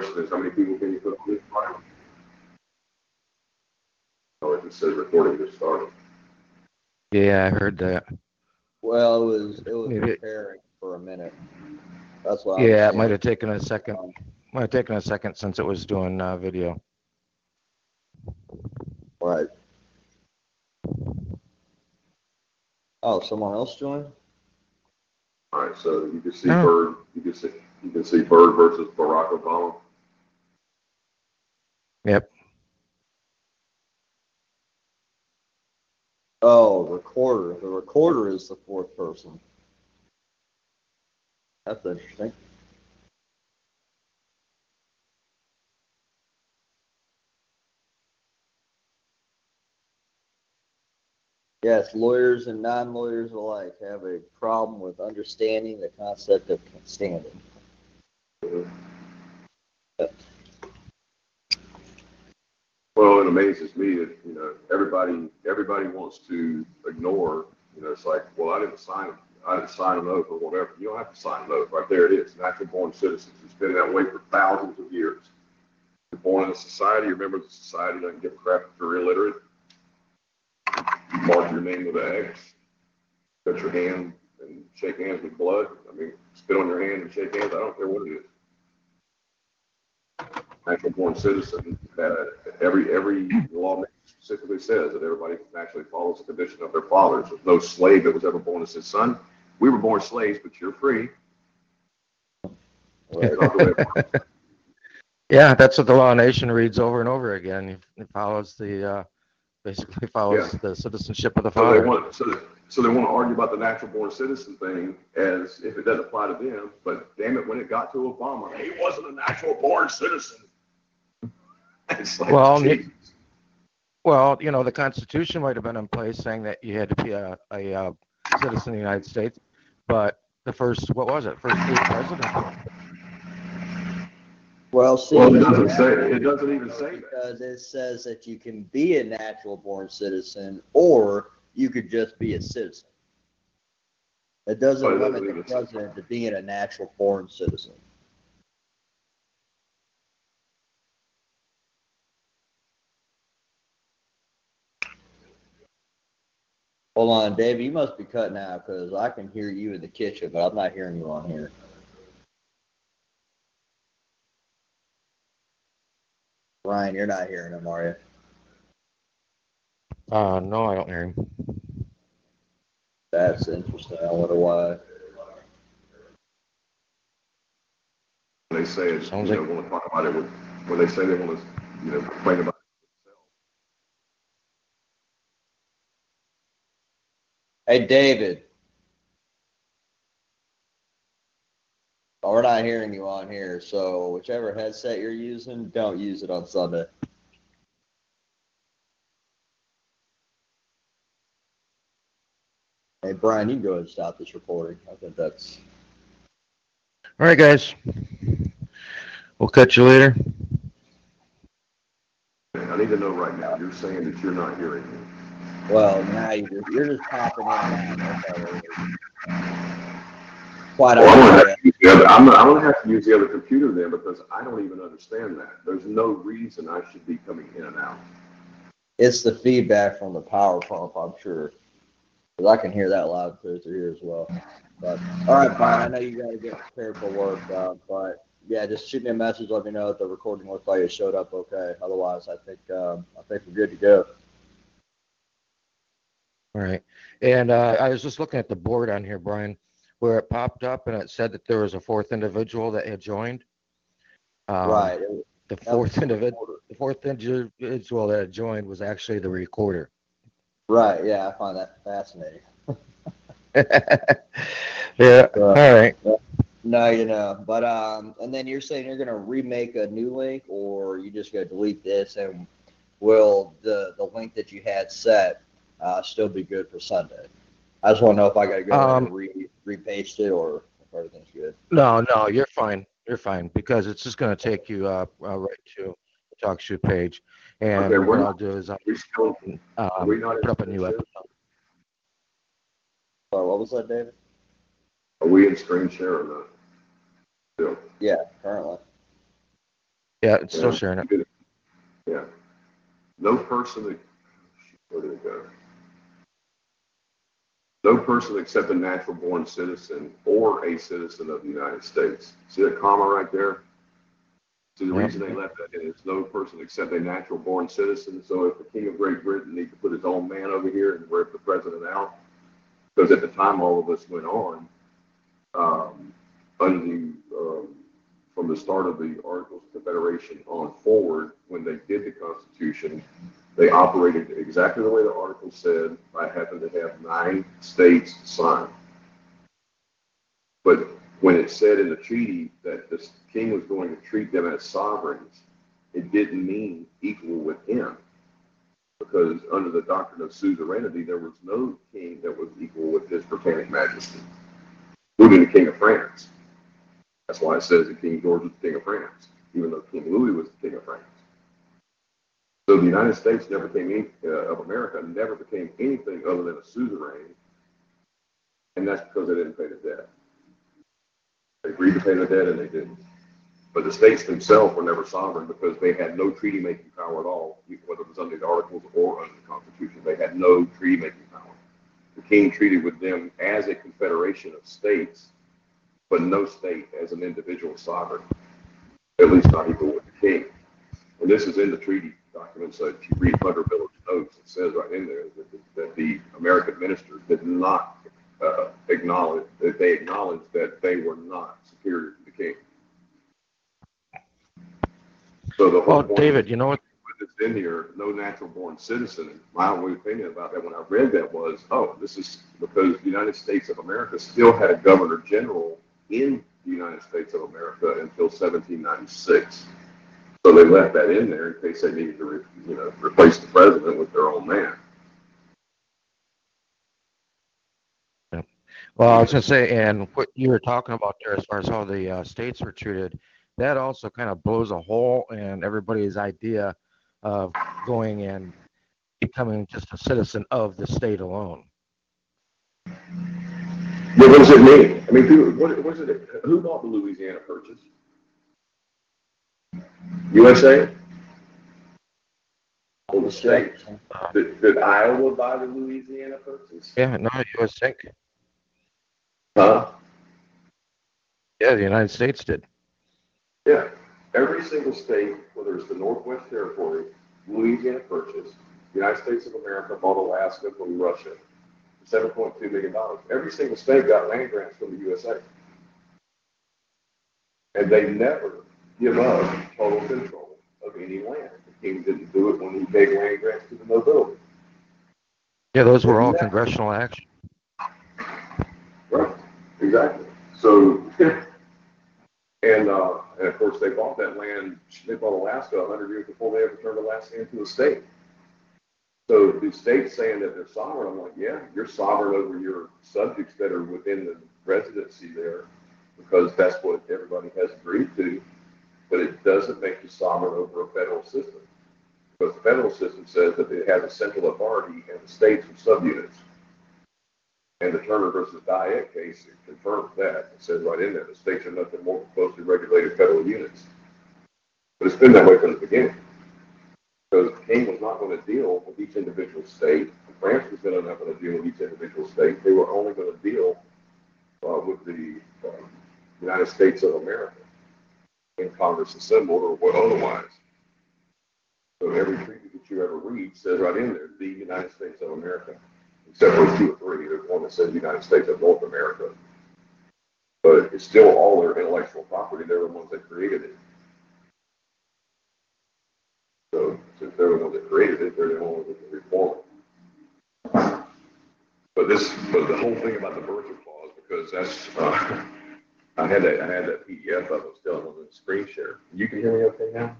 question how many people can you put on this file? Oh, it just says recording just started. Yeah, I heard that. Well, it was, it was Maybe- preparing for a minute. That's why. I was Yeah, it saying, might have taken a second. um, Might have taken a second since it was doing uh, video. Right. Oh, someone else joined? All right, so you can see No. Berg, you can see, you can see Berg versus Barack Obama. Yep. Oh, recorder. The recorder is the fourth person. That's interesting. Yes, lawyers and non-lawyers alike have a problem with understanding the concept of standing. Well, it amazes me that, you know, everybody, everybody wants to ignore, you know, it's like, well, I didn't sign, I didn't sign an oath or whatever. You don't have to sign an oath. Right there it is. Natural born citizens. It's been that way for thousands of years. You're born in a society, you're members of society, doesn't give a crap if you're illiterate. Mark your name with an X, cut your hand and shake hands with blood. I mean, spit on your hand and shake hands. I don't care what it is natural born citizen, that every, every law specifically says that everybody naturally follows the condition of their fathers. There's no slave that was ever born as said, son, we were born slaves, but you're free. Right. It's not the way it works. Yeah, that's what the Law of Nation reads over and over again. It follows the, uh, basically follows the citizenship of the So they father. want, so, so they want to argue about the natural born citizen thing as if it doesn't apply to them, but damn it, when it got to Obama, he wasn't a natural born citizen. It's like, Well, geez. Well, you know, the Constitution might have been in place saying that you had to be a, a, uh citizen of the United States, but the first, what was it, first gay president? Well, see. Well, it doesn't say, it doesn't even say that. Because it says that you can be a natural born citizen or you could just be a citizen. It doesn't But it doesn't limit the say- president to being a natural born citizen. Hold on, Dave. you must be cutting out because I can hear you in the kitchen, but I'm not hearing you on here. Ryan, you're not hearing him, are you? Uh, no, I don't hear him. That's interesting. I wonder why. When they say it, you Sounds know, like- want to talk about it, when, when they say they want to, you know, complain about Hey, David. Oh, we're not hearing you on here, so whichever headset you're using, don't use it on Sunday. Hey, Brian, you can go ahead and stop this recording. I think that's. All right, guys. We'll catch you later. I need to know right now, you're saying that you're not hearing me. Well, now you're, you're just popping in and out. That's all it is. Quite Well, I'm gonna have to use the other, I'm, I'm gonna have to use the other computer then because I don't even understand that. There's no reason I should be coming in and out. it's the feedback from the power pump, I'm sure. Because I can hear that loud through here as well. But all right, Brian, I know you got to get prepared for work, uh, but yeah, just shoot me a message. Let me know if the recording looks like it showed up okay. Otherwise, I think um, I think we're good to go. All right. And uh, I was just looking at the board on here, Brian, where it popped up and it said that there was a fourth individual that had joined. Um, right. The that was fourth the individual, recorder. the fourth individual that had joined was actually the recorder. Right. Yeah, I find that fascinating. yeah. All right. No, you know, but um, and then you're saying you're gonna remake a new link, or you just gonna delete this, and will the the link that you had set uh, still be good for Sunday? I just want to know if I gotta go ahead Um, and re repaste it, or if everything's good. No, no, you're fine. You're fine because it's just going to take you uh, uh, right to the talk show page. And Okay, what we're I'll do is I'll We still, are um, we not put up a new episode. Sorry, what was that, David? Are we in screen share or not? Still, Yeah, currently. Yeah, it's still sharing it. Yeah. No person, that- where did it go? No person except a natural born citizen or a citizen of the United States. See that comma right there? See, the reason they left that in is no person except a natural born citizen. So if the King of Great Britain needs to put his own man over here and rip the president out, because at the time all of this went on, um, under the, from the start of the Articles of Confederation on forward, when they did the Constitution, they operated exactly the way the article said. I happened to have nine states sign. But when it said in the treaty that the king was going to treat them as sovereigns, it didn't mean equal with him. Because under the doctrine of suzerainty, there was no king that was equal with his Britannic Majesty, including the King of France. That's why it says that King George was the King of France, even though King Louis was the King of France. So the United States never became any, uh, of America never became anything other than a suzerain, and that's because they didn't pay the debt. They agreed to pay the debt and they didn't. But the states themselves were never sovereign because they had no treaty making power at all, whether it was under the Articles or under the Constitution. They had no treaty making power. The king treated with them as a confederation of states, but no state as an individual sovereign, at least not equal with the king. And this is in the treaty documents that if you read Hunter Miller's notes, it says right in there that, the- that the American ministers did not uh, acknowledge, that they acknowledged that they were not superior to the king. So the whole Well, David, you know what? that's in here, no natural born citizen. My only opinion about that when I read that was, oh, this is because the United States of America still had a governor general in the United States of America until 1796. So they left that in there in case they needed to, re- you know, replace the president with their own man. Well, I was gonna say, and what you were talking about there, as far as how the uh, states were treated, that also kind of blows a hole in everybody's idea of going and becoming just a citizen of the state alone. What does it mean? I mean, who, what, what is it? Who bought the Louisiana Purchase? USA? Or the state? Did, did Iowa buy the Louisiana Purchase? Yeah, no, you would think. Huh? Yeah, the United States did. Yeah, every single state, whether it's the Northwest Territory, Louisiana Purchase, the United States of America bought Alaska from Russia, seven point two million dollars. Every single state got land grants from the USA. And they never give up total control of any land. The king didn't do it when he gave land grants to the nobility. Yeah, those were all congressional action. Right, exactly. So, and, uh, and of course, they bought that land, they bought Alaska a hundred years before they ever turned Alaska into a state. So the states saying that they're sovereign, I'm like, yeah, you're sovereign over your subjects that are within the residency there because that's what everybody has agreed to. But it doesn't make you sovereign over a federal system. Because the federal system says that it has a central authority and the states are subunits. And the Turner versus Diet case confirms that. It says right in there, the states are nothing more than closely regulated federal units. But it's been that way from the beginning. Because king was not going to deal with each individual state. France was going to not going to deal with each individual state. They were only going to deal uh, with the um, United States of America in Congress assembled or what otherwise. So every treaty that you ever read says right in there, the United States of America except for two or three. There's one that says United States of North America. But it's still all their intellectual property. They're the ones that created it. So since they're the ones that created it, they're the only ones that can reform it. But this, but the whole thing about the Bertha clause, because that's, uh, I had that, I had that PDF of it still on the screen share. You can hear me okay now?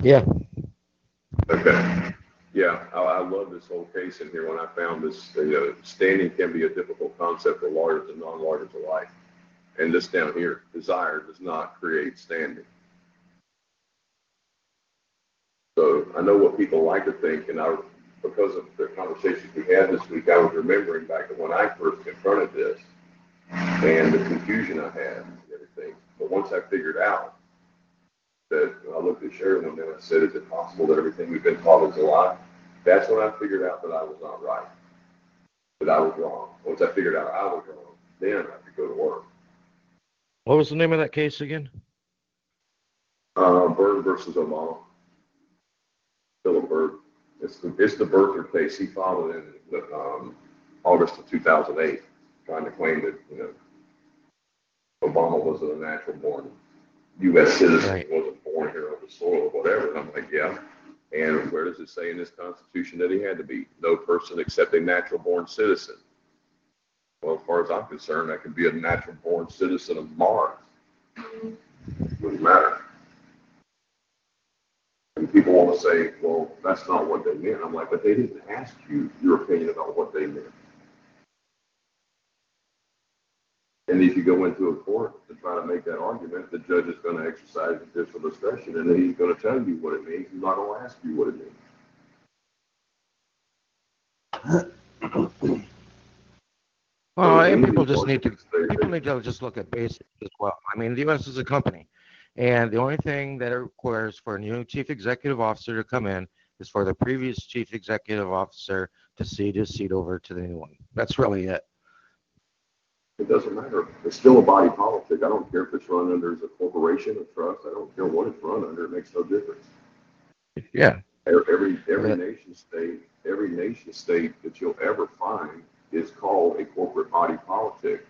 Yeah. Okay. Yeah, I, I love this whole case in here when I found this, you know, standing can be a difficult concept for lawyers and non-lawyers alike. And this down here, desire does not create standing. So I know what people like to think, and I, because of the conversations we had this week, I was remembering back to when I first confronted this and the confusion I had and everything. But once I figured out that I looked at Sharon with them, I said, is it possible that everything we've been taught is a lie? That's when I figured out that I was not right, that I was wrong. Once I figured out I was wrong, then I could go to work. What was the name of that case again? Uh, Berg versus Obama. Philip Berg. It's the, it's the birther case. He filed in, um, August of two thousand eight, trying to claim that, you know, Obama was a natural born US citizen, Right. wasn't born here on the soil or whatever. And I'm like, yeah. And where does it say in this constitution that he had to be? No person except a natural born citizen. Well, as far as I'm concerned, that could be a natural born citizen of Mars. Wouldn't matter. And people want to say, well, that's not what they meant. I'm like, but they didn't ask you your opinion about what they meant. And if you go into a court to try to make that argument, the judge is going to exercise judicial discretion and then he's going to tell you what it means. He's not going to ask you what it means. Well, So and people just need to people need to just look at basics as well. I mean, the U.S. is a company, and the only thing that it requires for a new chief executive officer to come in is for the previous chief executive officer to cede his seat over to the new one. That's really it. It doesn't matter. It's still a body politic. I don't care if it's run under as a corporation, a trust. I don't care what it's run under. It makes no difference. Yeah. Every, every, every Yeah. nation state, every nation state that you'll ever find is called a corporate body politic.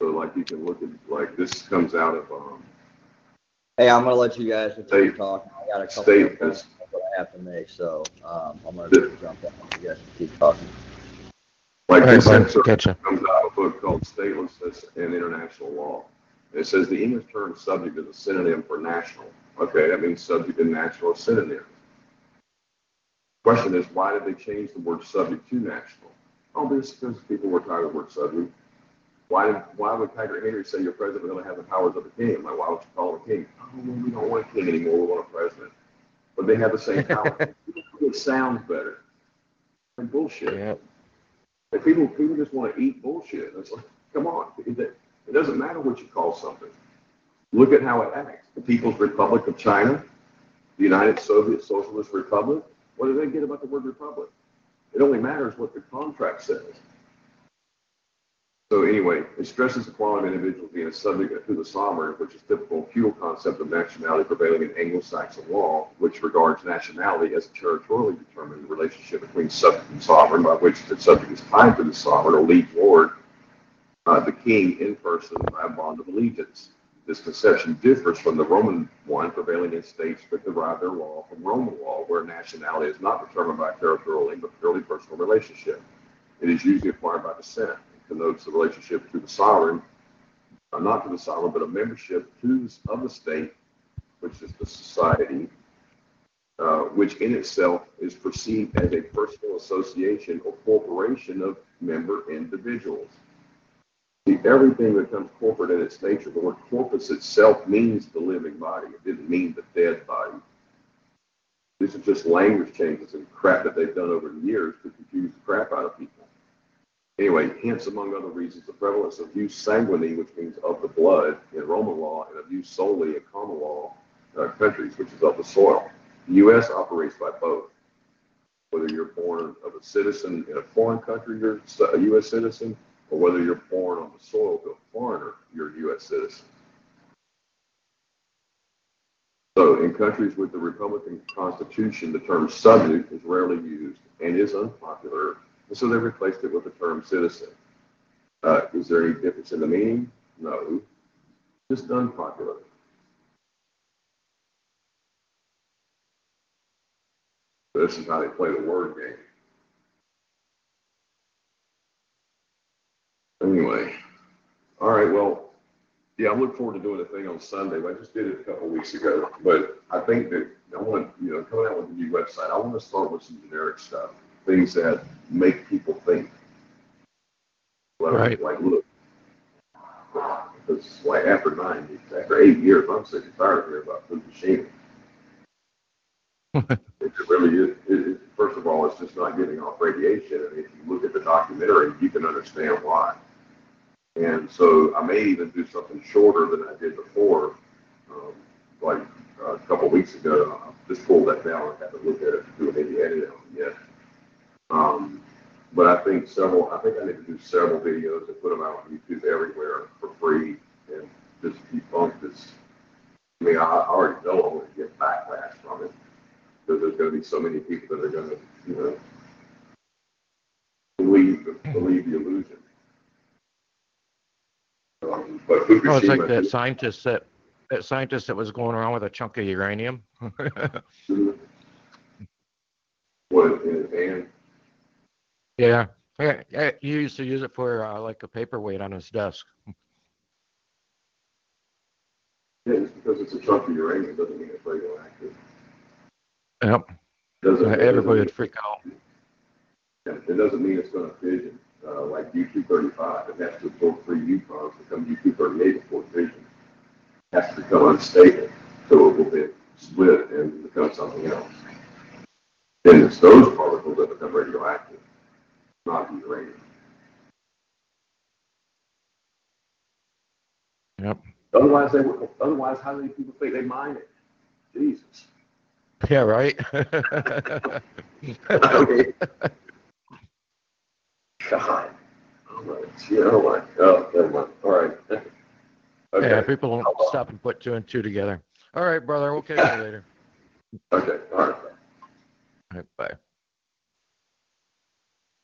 So like you can look at, like this comes out of, um, Hey, I'm gonna let you guys continue State- talking. I got a couple state of points is- that I have to make, so, um, I'm gonna The- jump in. You guys can keep talking. like All right, this Glenn, excerpt catch comes out of a book called Statelessness and International Law. It says the English term subject is a synonym for national. Okay, that means subject and national are synonyms. Question is, why did they change the word subject to national? Oh, this because people were tired of the word subject. Why did, why would Patrick Henry say your president going to have the powers of a king? Like, why would you call him a king? Oh, well, we don't want a king anymore. We want a president. But they have the same power. it sounds better. Like bullshit. Yeah. And people, people just want to eat bullshit. It's like, come on. It, it doesn't matter what you call something. Look at how it acts. The People's Republic of China, the United Soviet Socialist Republic. What do they get about the word republic? It only matters what the contract says. So anyway, it stresses the quality of individuals being a subject to the sovereign, which is typical feudal concept of nationality prevailing in Anglo-Saxon law, which regards nationality as a territorially determined relationship between subject and sovereign, by which the subject is tied to the sovereign or liege lord, uh, the king in person by a bond of allegiance. This conception differs from the Roman one prevailing in states that derive their law from Roman law, where nationality is not determined by territorial but purely personal relationship. It is usually acquired by descent. Connotes the relationship to the sovereign, uh, not to the sovereign, but a membership to of the state, which is the society, uh, which in itself is perceived as a personal association or corporation of member individuals. See, everything becomes corporate in its nature. The word corpus itself means the living body. It didn't mean the dead body. These are just language changes and crap that they've done over the years to confuse the crap out of people. Anyway, hence, among other reasons, the prevalence of jus sanguinis, which means of the blood in Roman law, and of jus soli in common law uh, countries, which is of the soil. The U.S. operates by both. Whether you're born of a citizen in a foreign country, you're a U.S. citizen, or whether you're born on the soil of a foreigner, you're a U.S. citizen. So in countries with the Republican Constitution, the term subject is rarely used and is unpopular, and so they replaced it with the term citizen. Uh, is there any difference in the meaning? No, just unpopular. This is how they play the word game. Anyway, all right, well, yeah, I look forward to doing a thing on Sunday. But I just did it a couple weeks ago, but I think that I want, you know, coming out with a new website, I want to start with some generic stuff, things that make people think. Well, Right. Like, look, because like after nine, after eight years, I'm sick and tired of hearing about Fukushima. It really is. It, it, first of all, it's just not getting off radiation. And if you look at the documentary, you can understand why. And so I may even do something shorter than I did before, um, like uh, a couple weeks ago. I just pulled that down. I haven't looked at it, any editing on it yet. Um, but I think several, I think I need to do several videos and put them out on YouTube everywhere for free and just debunk this. I mean, I, I already know I'm gonna get backlash from it. Because there's gonna be so many people that are gonna, you know, believe, believe the illusion. Um, But Oh, it's like that scientist that, that scientist that was going around with a chunk of uranium. What, hand? Yeah, yeah, yeah, he used to use it for uh, like a paperweight on his desk. Yeah, just because it's a chunk of uranium doesn't mean it's radioactive. Yep, Doesn't. it doesn't everybody would freak out. Yeah, It doesn't mean it's gonna fission, uh, like U two thirty-five, it has to absorb three neutrons to become U two thirty-eight before fission. Has to become unstable, so it will be split and become something else. Then it's those particles that become radioactive, uranium. Yep. Otherwise, they would, otherwise, how many people think they mine it? Jesus. Yeah, right. Okay. God. Oh my, gee, oh oh, never mind, all right. yeah, people don't stop and put two and two together. All right, brother. We'll catch you later. okay, all right. All right, bye.